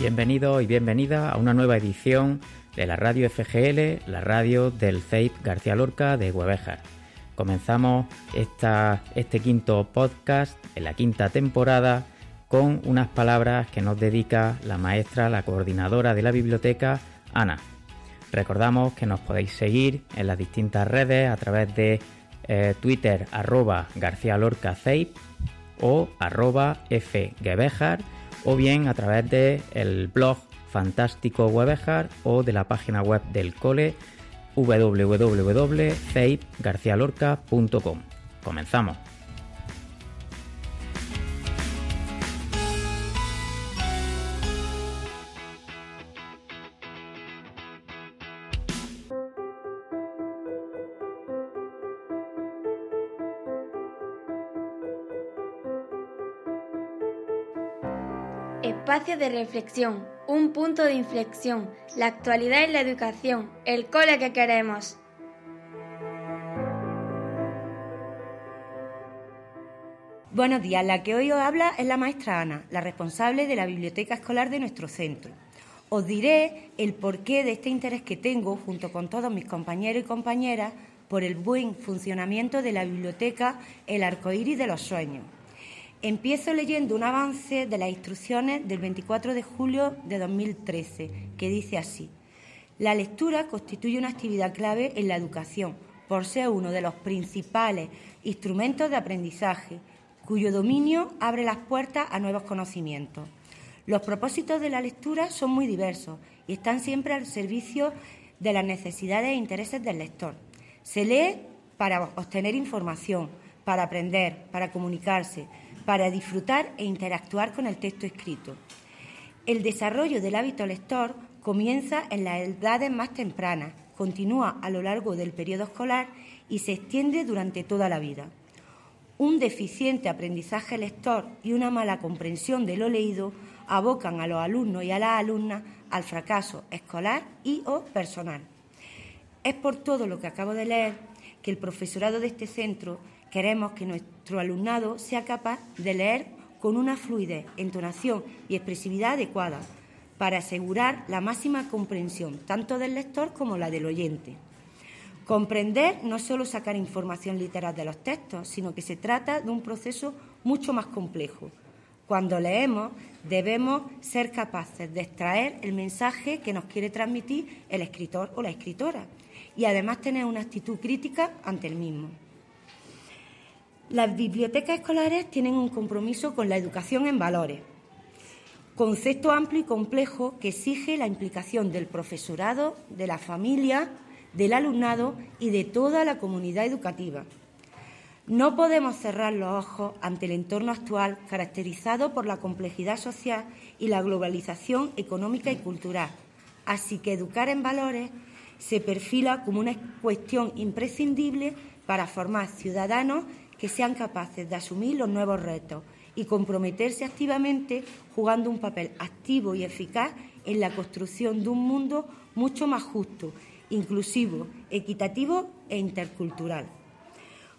Bienvenido y bienvenida a una nueva edición de la radio FGL, la radio del CEIP García Lorca de Huevejas. Comenzamos este quinto podcast en la quinta temporada con unas palabras que nos dedica la maestra, la coordinadora de la biblioteca, Ana. Recordamos que nos podéis seguir en las distintas redes a través de eh, Twitter arroba García Lorca CEIP o arroba fgebejar o bien a través del el blog Fantástico Webejar o de la página web del cole www.ceipgarcialorca.com. Comenzamos. De reflexión, un punto de inflexión, la actualidad en la educación, el cole que queremos. Buenos días, la que hoy os habla es la maestra Ana, la responsable de la biblioteca escolar de nuestro centro. Os diré el porqué de este interés que tengo, junto con todos mis compañeros y compañeras, por el buen funcionamiento de la biblioteca El Arcoíris de los Sueños. Empiezo leyendo un avance de las instrucciones del 24 de julio de 2013, que dice así. La lectura constituye una actividad clave en la educación, por ser uno de los principales instrumentos de aprendizaje, cuyo dominio abre las puertas a nuevos conocimientos. Los propósitos de la lectura son muy diversos y están siempre al servicio de las necesidades e intereses del lector. Se lee para obtener información, para aprender, para comunicarse, para disfrutar e interactuar con el texto escrito. El desarrollo del hábito lector comienza en las edades más tempranas, continúa a lo largo del periodo escolar y se extiende durante toda la vida. Un deficiente aprendizaje lector y una mala comprensión de lo leído abocan a los alumnos y a las alumnas al fracaso escolar y o personal. Es por todo lo que acabo de leer que el profesorado de este centro Queremos que nuestro alumnado sea capaz de leer con una fluidez, entonación y expresividad adecuada para asegurar la máxima comprensión tanto del lector como la del oyente. Comprender no es solo sacar información literal de los textos, sino que se trata de un proceso mucho más complejo. Cuando leemos debemos ser capaces de extraer el mensaje que nos quiere transmitir el escritor o la escritora y además tener una actitud crítica ante el mismo. Las bibliotecas escolares tienen un compromiso con la educación en valores, concepto amplio y complejo que exige la implicación del profesorado, de la familia, del alumnado y de toda la comunidad educativa. No podemos cerrar los ojos ante el entorno actual caracterizado por la complejidad social y la globalización económica y cultural. Así que educar en valores se perfila como una cuestión imprescindible para formar ciudadanos que sean capaces de asumir los nuevos retos y comprometerse activamente jugando un papel activo y eficaz en la construcción de un mundo mucho más justo, inclusivo, equitativo e intercultural.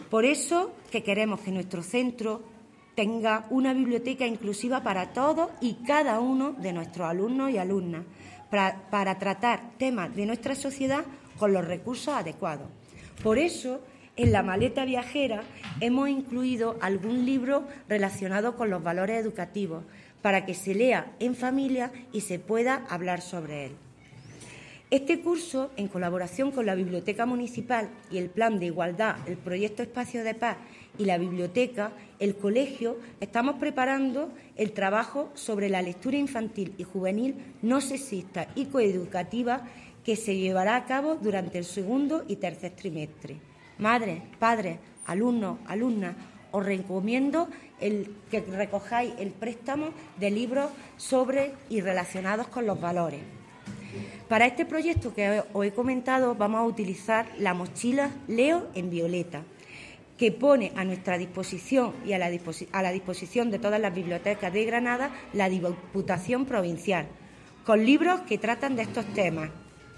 Por eso que queremos que nuestro centro tenga una biblioteca inclusiva para todos y cada uno de nuestros alumnos y alumnas, para, para tratar temas de nuestra sociedad con los recursos adecuados. Por eso en la maleta viajera hemos incluido algún libro relacionado con los valores educativos para que se lea en familia y se pueda hablar sobre él. Este curso, en colaboración con la Biblioteca Municipal y el Plan de Igualdad, el Proyecto Espacio de Paz y la Biblioteca, el Colegio, estamos preparando el trabajo sobre la lectura infantil y juvenil no sexista y coeducativa que se llevará a cabo durante el segundo y tercer trimestre. Madres, padres, alumnos, alumnas, os recomiendo el, que recojáis el préstamo de libros sobre y relacionados con los valores. Para este proyecto que os he comentado vamos a utilizar la mochila Leo en Violeta, que pone a nuestra disposición y a la, a la disposición de todas las bibliotecas de Granada la Diputación Provincial, con libros que tratan de estos temas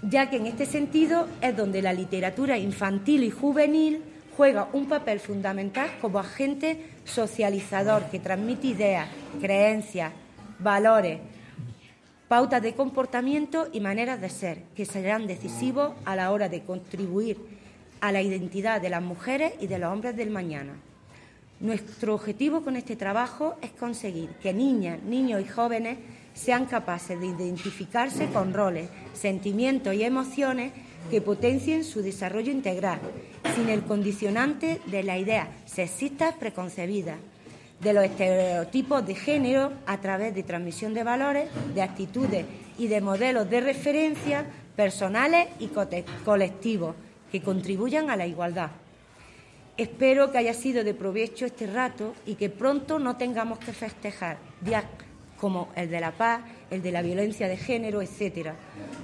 ya que en este sentido es donde la literatura infantil y juvenil juega un papel fundamental como agente socializador que transmite ideas, creencias, valores, pautas de comportamiento y maneras de ser que serán decisivos a la hora de contribuir a la identidad de las mujeres y de los hombres del mañana. Nuestro objetivo con este trabajo es conseguir que niñas, niños y jóvenes sean capaces de identificarse con roles, sentimientos y emociones que potencien su desarrollo integral, sin el condicionante de la idea sexistas preconcebidas, de los estereotipos de género a través de transmisión de valores, de actitudes y de modelos de referencia personales y colectivos que contribuyan a la igualdad. Espero que haya sido de provecho este rato y que pronto no tengamos que festejar como el de la paz, el de la violencia de género, etcétera,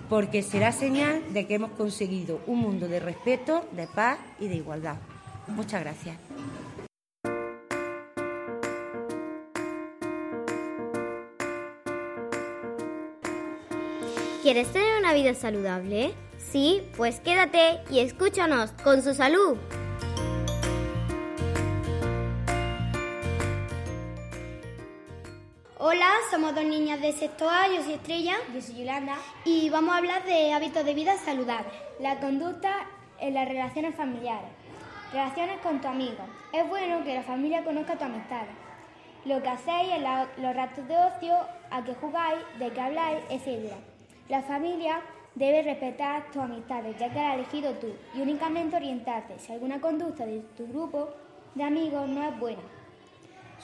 porque será señal de que hemos conseguido un mundo de respeto, de paz y de igualdad. Muchas gracias. ¿Quieres tener una vida saludable? Sí, pues quédate y escúchanos con su salud. Hola, somos dos niñas de sexto A, yo soy Estrella, yo soy Yolanda y vamos a hablar de hábitos de vida saludables. La conducta en las relaciones familiares, relaciones con tu amigo. Es bueno que la familia conozca tu amistad, lo que hacéis en los ratos de ocio, a qué jugáis, de qué habláis, etc. La familia debe respetar tus amistades, ya que la has elegido tú, y únicamente orientarte si alguna conducta de tu grupo de amigos no es buena.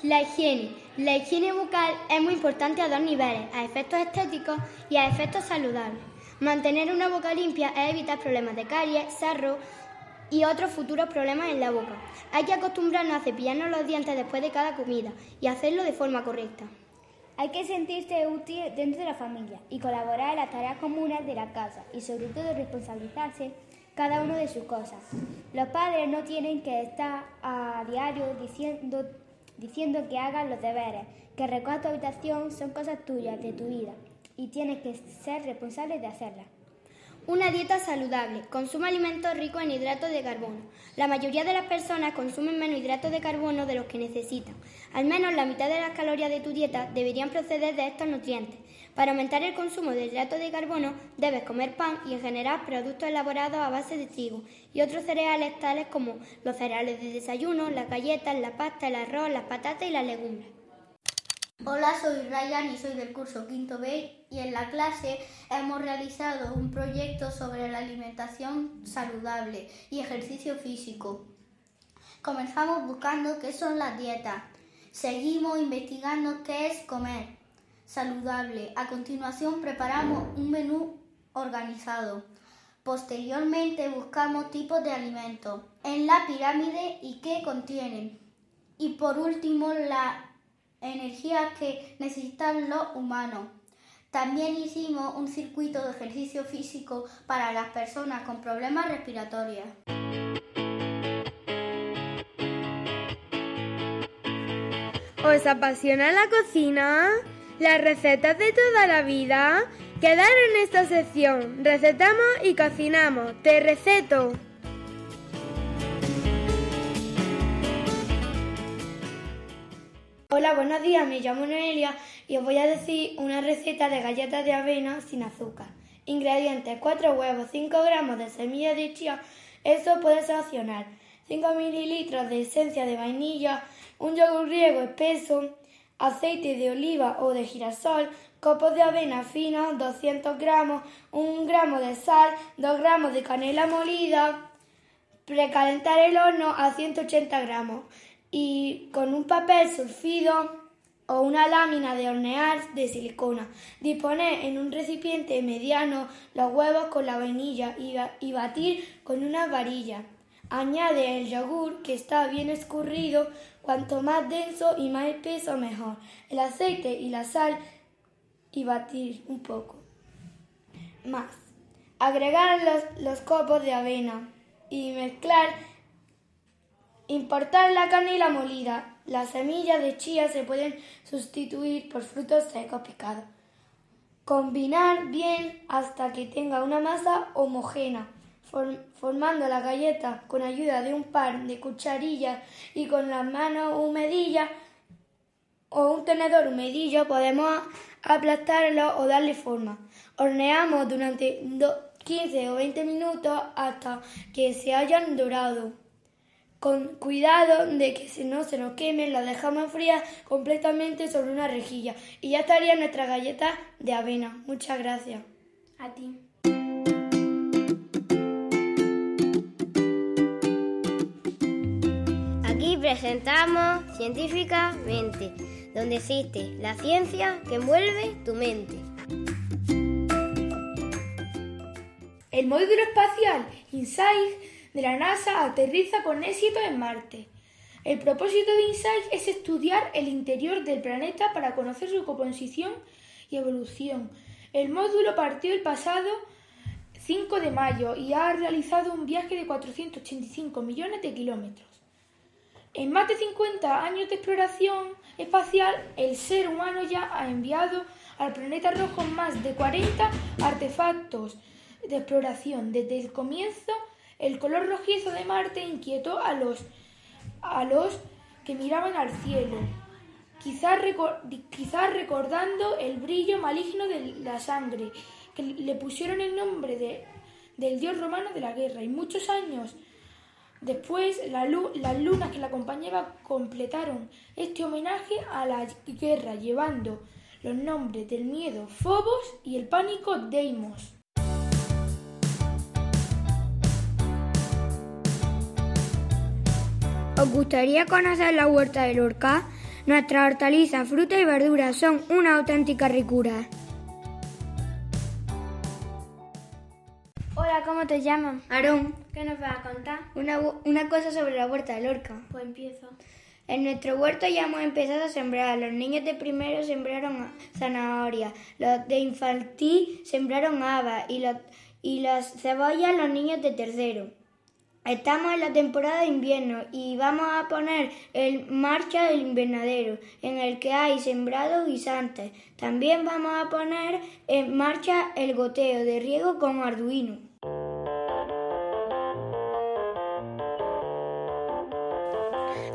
La higiene. La higiene bucal es muy importante a dos niveles, a efectos estéticos y a efectos saludables. Mantener una boca limpia es evitar problemas de caries, sarro y otros futuros problemas en la boca. Hay que acostumbrarnos a cepillarnos los dientes después de cada comida y hacerlo de forma correcta. Hay que sentirse útil dentro de la familia y colaborar en las tareas comunes de la casa y sobre todo responsabilizarse cada uno de sus cosas. Los padres no tienen que estar a diario diciendo, diciendo que hagan los deberes, que recojas tu habitación son cosas tuyas, de tu vida, y tienes que ser responsable de hacerlas. Una dieta saludable. Consume alimentos ricos en hidratos de carbono. La mayoría de las personas consumen menos hidratos de carbono de los que necesitan. Al menos la mitad de las calorías de tu dieta deberían proceder de estos nutrientes. Para aumentar el consumo de hidratos de carbono debes comer pan y en general productos elaborados a base de trigo y otros cereales tales como los cereales de desayuno, las galletas, la pasta, el arroz, las patatas y las legumbres. Hola, soy Ryan y soy del curso Quinto B y en la clase hemos realizado un proyecto sobre la alimentación saludable y ejercicio físico. Comenzamos buscando qué son las dietas. Seguimos investigando qué es comer saludable. A continuación preparamos un menú organizado. Posteriormente buscamos tipos de alimentos en la pirámide y qué contienen. Y por último la energía que necesitan los humanos. También hicimos un circuito de ejercicio físico para las personas con problemas respiratorios. ¿Os apasiona la cocina? ¿Las recetas de toda la vida? Quedar en esta sección. Recetamos y cocinamos. Te receto. Hola, buenos días, me llamo Noelia y os voy a decir una receta de galletas de avena sin azúcar. Ingredientes, 4 huevos, 5 gramos de semillas de chía, eso puede ser opcional, 5 mililitros de esencia de vainilla, un yogur griego espeso, aceite de oliva o de girasol, copos de avena fina, 200 gramos, 1 gramo de sal, 2 gramos de canela molida, precalentar el horno a 180 gramos y con un papel sulfido o una lámina de hornear de silicona. Disponer en un recipiente mediano los huevos con la vainilla y, batir con una varilla. Añade el yogur que está bien escurrido, cuanto más denso y más espeso mejor. El aceite y la sal y batir un poco. Más. Agregar los, los copos de avena y mezclar Importar la canela molida. Las semillas de chía se pueden sustituir por frutos secos picados. Combinar bien hasta que tenga una masa homogénea, formando la galleta con ayuda de un par de cucharillas y con las manos humedillas o un tenedor humedillo podemos aplastarlo o darle forma. Horneamos durante 15 o 20 minutos hasta que se hayan dorado. Con cuidado de que no se nos queme, la dejamos enfriar completamente sobre una rejilla y ya estaría nuestra galleta de avena. Muchas gracias. A ti. Presentamos científicamente, donde existe la ciencia que envuelve tu mente. El módulo espacial InSight de la NASA aterriza con éxito en Marte. El propósito de InSight es estudiar el interior del planeta para conocer su composición y evolución. El módulo partió el pasado 5 de mayo y ha realizado un viaje de 485 millones de kilómetros. En más de 50 años de exploración espacial, el ser humano ya ha enviado al planeta rojo más de 40 artefactos de exploración. Desde el comienzo, el color rojizo de Marte inquietó a los, a los que miraban al cielo, quizás, recordando el brillo maligno de la sangre, que le pusieron el nombre de, del dios romano de la guerra. Y muchos años después, las lunas que la acompañaban completaron este homenaje a la guerra, llevando los nombres del miedo Phobos y el pánico Deimos. ¿Os gustaría conocer la huerta del Orca? Nuestras hortalizas, frutas y verduras son una auténtica ricura. Hola, ¿cómo te llamas? Aarón. ¿Qué nos vas a contar? Una, una cosa sobre la huerta del Orca. Pues empiezo. En nuestro huerto ya hemos empezado a sembrar. Los niños de primero sembraron zanahoria, los de infantil sembraron habas y, los, y las cebollas los niños de tercero. Estamos en la temporada de invierno y vamos a poner en marcha el invernadero en el que hay sembrados guisantes. También vamos a poner en marcha el goteo de riego con Arduino.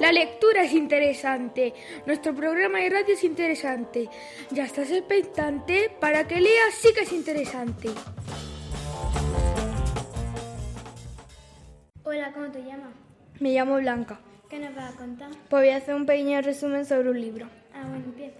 La lectura es interesante. Nuestro programa de radio es interesante. Ya estás expectante para que leas, sí que es interesante. Hola, ¿cómo te llamas? Me llamo Blanca. ¿Qué nos vas a contar? Pues voy a hacer un pequeño resumen sobre un libro. Ah, bueno, empiezo.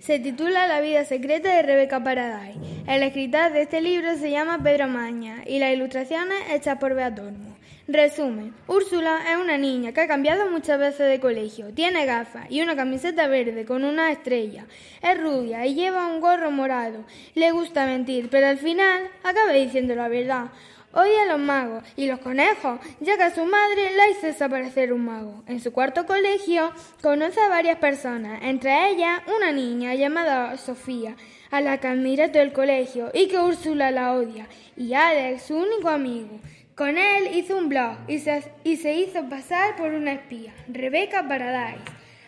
Se titula La vida secreta de Rebeca Paradise. El escritor de este libro se llama Pedro Maña y las ilustraciones hechas por Beatormo. Resumen. Úrsula es una niña que ha cambiado muchas veces de colegio. Tiene gafas y una camiseta verde con una estrella. Es rubia y lleva un gorro morado. Le gusta mentir, pero al final acaba diciendo la verdad. Odia a los magos y los conejos, ya que a su madre la hizo desaparecer un mago. En su cuarto colegio conoce a varias personas, entre ellas una niña llamada Sofía, a la que admira todo el colegio y que Úrsula la odia, y Alex, su único amigo. Con él hizo un blog y se, hizo pasar por una espía, Rebeca Paradise.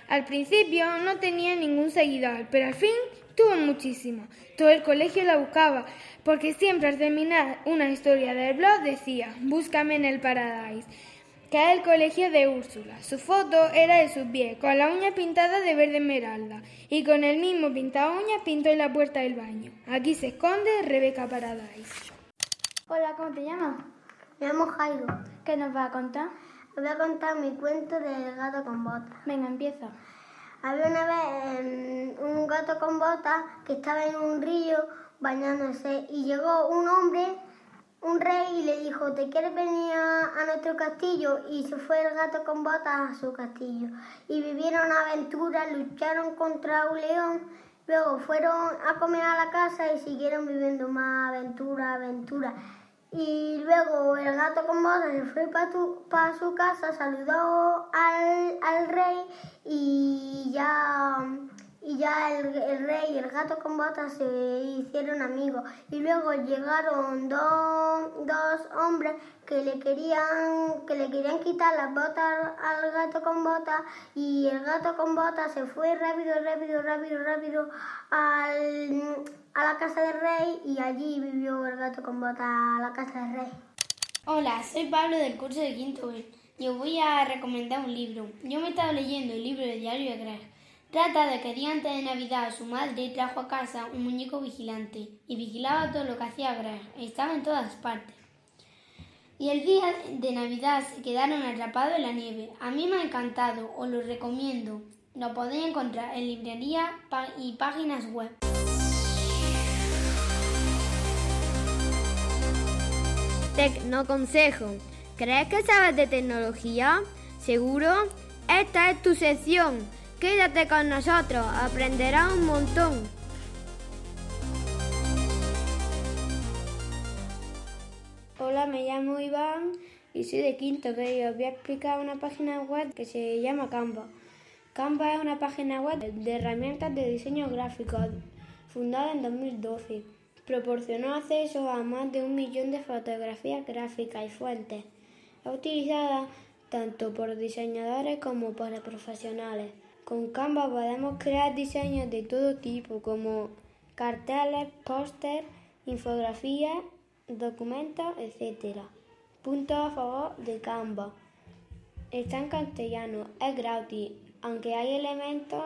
Al principio no tenía ningún seguidor, pero al fin tuvo muchísimo. Todo el colegio la buscaba, porque siempre al terminar una historia del blog decía, búscame en el Paradise, que es el colegio de Úrsula. Su foto era de sus pies, con la uña pintada de verde esmeralda, y con el mismo pinta uñas pintó en la puerta del baño. Aquí se esconde Rebeca Paradise. Hola, ¿cómo te llamas? Me llamo Jairo. ¿Qué nos vas a contar? Os voy a contar mi cuento del gato con botas. Venga, empieza. Había una vez un gato con botas que estaba en un río bañándose y llegó un hombre, un rey, y le dijo, ¿te quieres venir a, nuestro castillo? Y se fue el gato con botas a su castillo. Y vivieron aventuras, lucharon contra un león, luego fueron a comer a la casa y siguieron viviendo más aventura, aventura. Y luego el gato con botas se fue para su casa, saludó al, al rey y ya y ya el, rey y el gato con botas se hicieron amigos. Y luego llegaron dos, dos hombres que le querían que le querían quitar las botas al gato con botas y el gato con botas se fue rápido, rápido, rápido, rápido al, a la casa del rey y allí vivió el gato con botas a la casa del rey. Hola, soy Pablo del curso de quinto B. Yo voy a recomendar un libro. Yo me he estado leyendo el libro de Diario de Greg Trata de que día antes de Navidad su madre trajo a casa un muñeco vigilante y vigilaba todo lo que hacía Greg. Estaba en todas partes. Y el día de Navidad se quedaron atrapados en la nieve. A mí me ha encantado, os lo recomiendo. Lo podéis encontrar en librería y páginas web. Tecnoconsejo. ¿Crees que sabes de tecnología? ¿Seguro? Esta es tu sección. Quédate con nosotros, aprenderás un montón. Hola, me llamo Iván y soy de Quinto y os voy a explicar una página web que se llama Canva. Canva es una página web de herramientas de diseño gráfico fundada en 2012. Proporcionó acceso a más de un millón de fotografías gráficas y fuentes. Es utilizada tanto por diseñadores como por profesionales. Con Canva podemos crear diseños de todo tipo como carteles, póster, infografías, documentos, etc. Punto a favor de Canva. Está en castellano, es gratis, aunque hay elementos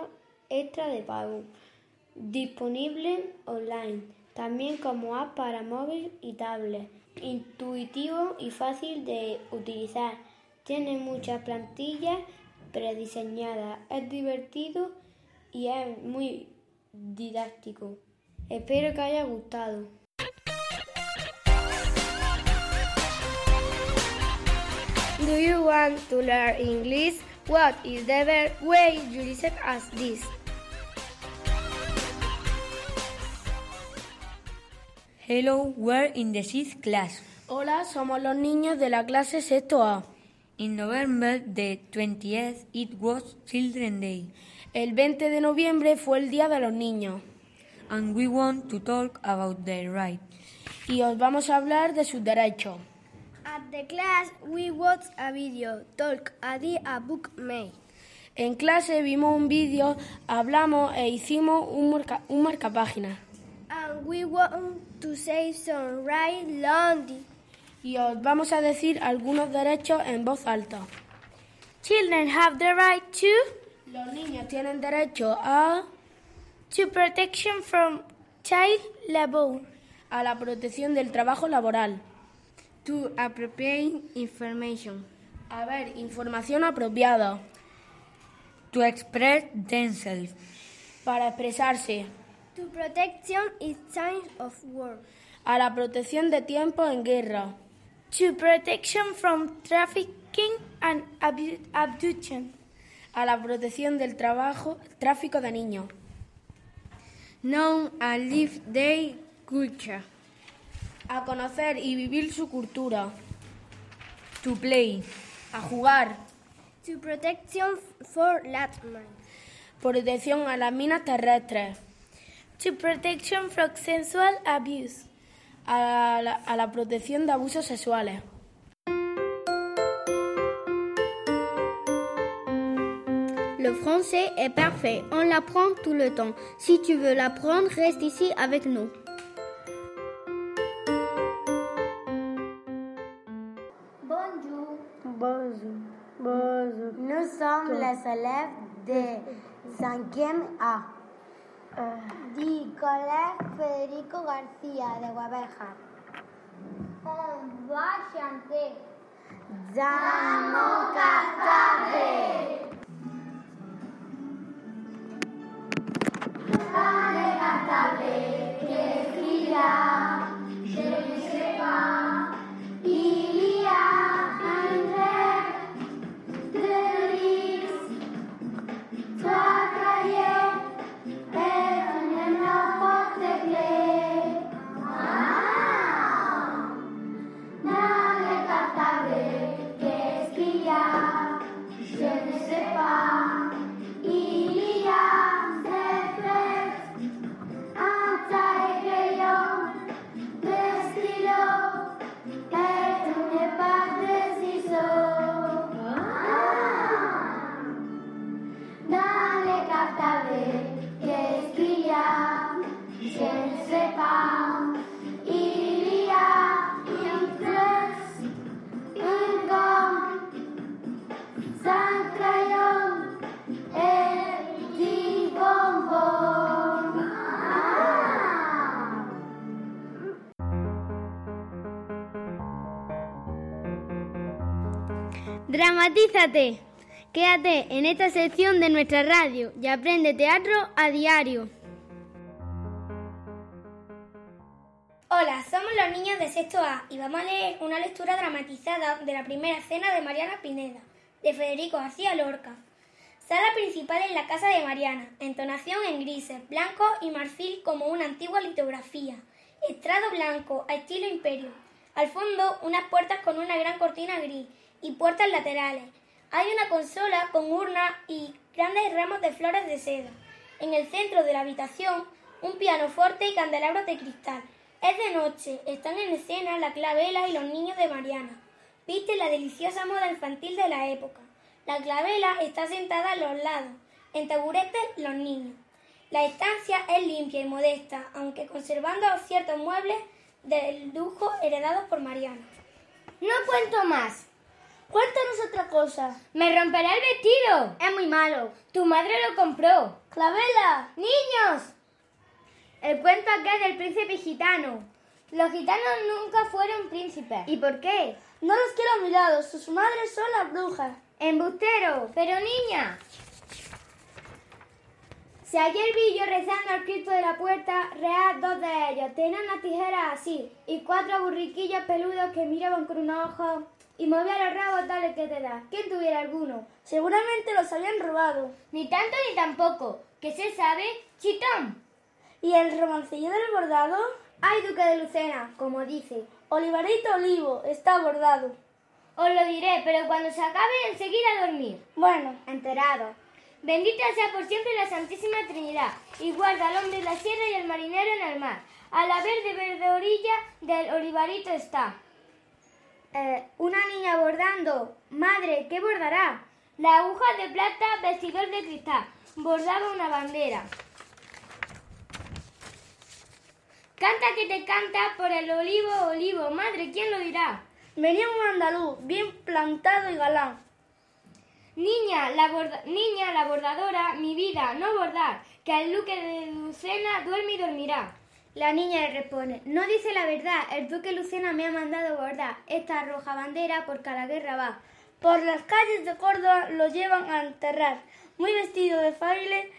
extra de pago. Disponible online, también como app para móvil y tablet. Intuitivo y fácil de utilizar. Tiene muchas plantillas prediseñadas. Es divertido y es muy didáctico. Espero que haya gustado. Do you want to learn English? What is the best way you listen as this? Hello, we're in the sixth class. Hola, somos los niños de la clase sexto A. In November the 20th it was Children's Day. El 20 de noviembre fue el Día de los Niños. And we want to talk about their rights. Y os vamos a hablar de sus derechos. At the class we watched a video, talk, a a book made. En clase vimos un vídeo, hablamos e hicimos un, marca, un marcapágina. And we want to say some right long y os vamos a decir algunos derechos en voz alta. Children have the right to Los niños tienen derecho a to protection from child labor, a la protección del trabajo laboral. To appropriate information, a ver información apropiada. To express themselves, para expresarse. To protection in times of war, a la protección de tiempo en guerra to protection from trafficking and abduction, a la protección del trabajo, tráfico de niños. Known and live their culture, a conocer y vivir su cultura. To play, a jugar. To protection for landmines, protección a las minas terrestres. To protection from sexual abuse a la, a la protección de abusos sexuales. Le français est parfait, on l'apprend tout le temps. Si tu veux l'apprendre, reste ici avec nous. Bonjour. Bonjour. Bonjour. Nous sommes les élèves de 5e A. Collège Federico García de Guabeja. Va chanter. Damo Dramatízate. Quédate en esta sección de nuestra radio y aprende teatro a diario. Hola, somos los niños de sexto A y vamos a leer una lectura dramatizada de la primera cena de Mariana Pineda, de Federico García Lorca. Sala principal en la casa de Mariana, entonación en grises, blanco y marfil como una antigua litografía, estrado blanco a estilo imperio. Al fondo, unas puertas con una gran cortina gris y puertas laterales. Hay una consola con urna y grandes ramos de flores de seda. En el centro de la habitación, un piano fuerte y candelabros de cristal. Es de noche, están en escena la clavela y los niños de Mariana. Viste la deliciosa moda infantil de la época. La clavela está sentada a los lados, en taburetes los niños. La estancia es limpia y modesta, aunque conservando ciertos muebles del lujo heredados por Mariana. No cuento más. Cuéntanos otra cosa. Me romperá el vestido. Es muy malo. Tu madre lo compró. Clavela. Niños. El cuento aquel del príncipe gitano. Los gitanos nunca fueron príncipes. ¿Y por qué? No los quiero a mi lado. Sus madres son las brujas. Embustero. Pero niña. Si ayer vi yo rezando al Cristo de la puerta, real dos de ellos. Tenían una tijera así y cuatro burriquillos peludos que miraban con un ojo y movían los rabos tales que te da. ¿Quién tuviera alguno? Seguramente los habían robado. Ni tanto ni tampoco. ¿Qué se sabe? Chitón. ¿Y el romancillo del bordado? Ay, duque de Lucena, como dice. Olivarito Olivo, está bordado. Os lo diré, pero cuando se acabe enseguida a dormir. Bueno, enterado. Bendita sea por siempre la Santísima Trinidad, y guarda al hombre en la sierra y al marinero en el mar. A la verde verde orilla del olivarito está. Eh, una niña bordando. Madre, ¿qué bordará? La aguja de plata, vestidor de cristal. Bordaba una bandera. Canta que te canta por el olivo, olivo. Madre, ¿quién lo dirá? Venía un andaluz, bien plantado y galán. Niña la, niña, la bordadora, mi vida, no bordar, que el duque de Lucena duerme y dormirá. La niña le responde, no dice la verdad, el duque Lucena me ha mandado bordar esta roja bandera porque a la guerra va. Por las calles de Córdoba lo llevan a enterrar, muy vestido de fraile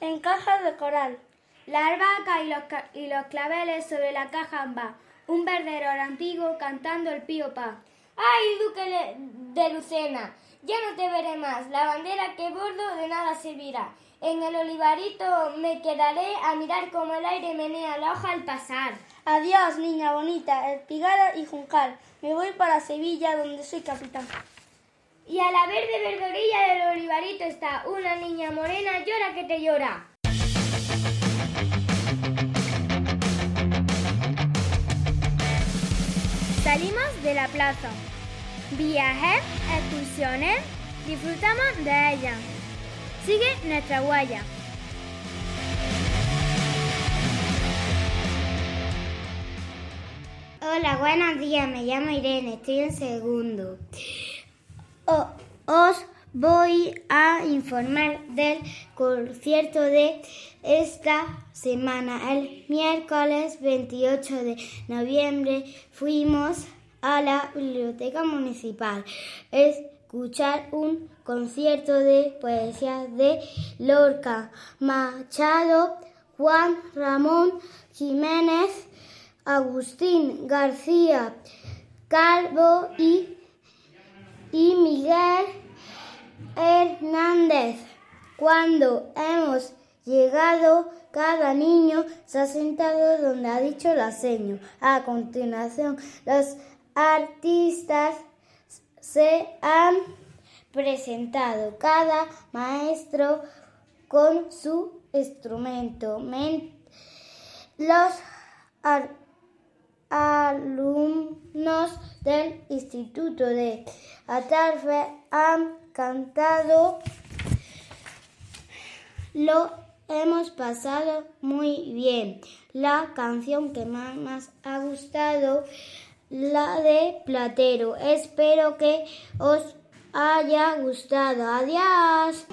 en cajas de coral. La albahaca y los, y los claveles sobre la caja va, un verdero antiguo cantando el pío pa. ¡Ay, duque de Lucena! Ya no te veré más, la bandera que bordo de nada servirá. En el olivarito me quedaré a mirar como el aire menea la hoja al pasar. Adiós, niña bonita, Espigara y Juncal. Me voy para Sevilla, donde soy capitán. Y a la verde verdorilla del olivarito está una niña morena, llora que te llora. Salimos de la plaza. Viajes, excursiones, disfrutamos de ellas. Sigue nuestra huella. Hola, buenos días, me llamo Irene, estoy en segundo. os voy a informar del concierto de esta semana. El miércoles 28 de noviembre fuimos a la biblioteca municipal escuchar un concierto de poesía de Lorca, Machado, Juan Ramón Jiménez, Agustín García Calvo y, y Miguel Hernández. Cuando hemos llegado, cada niño se ha sentado donde ha dicho la seño. A continuación, los artistas se han presentado, cada maestro con su instrumento. Los alumnos del Instituto de Atarfe han cantado. Lo hemos pasado muy bien. La canción que más ha gustado, la de Platero. Espero que os haya gustado. Adiós.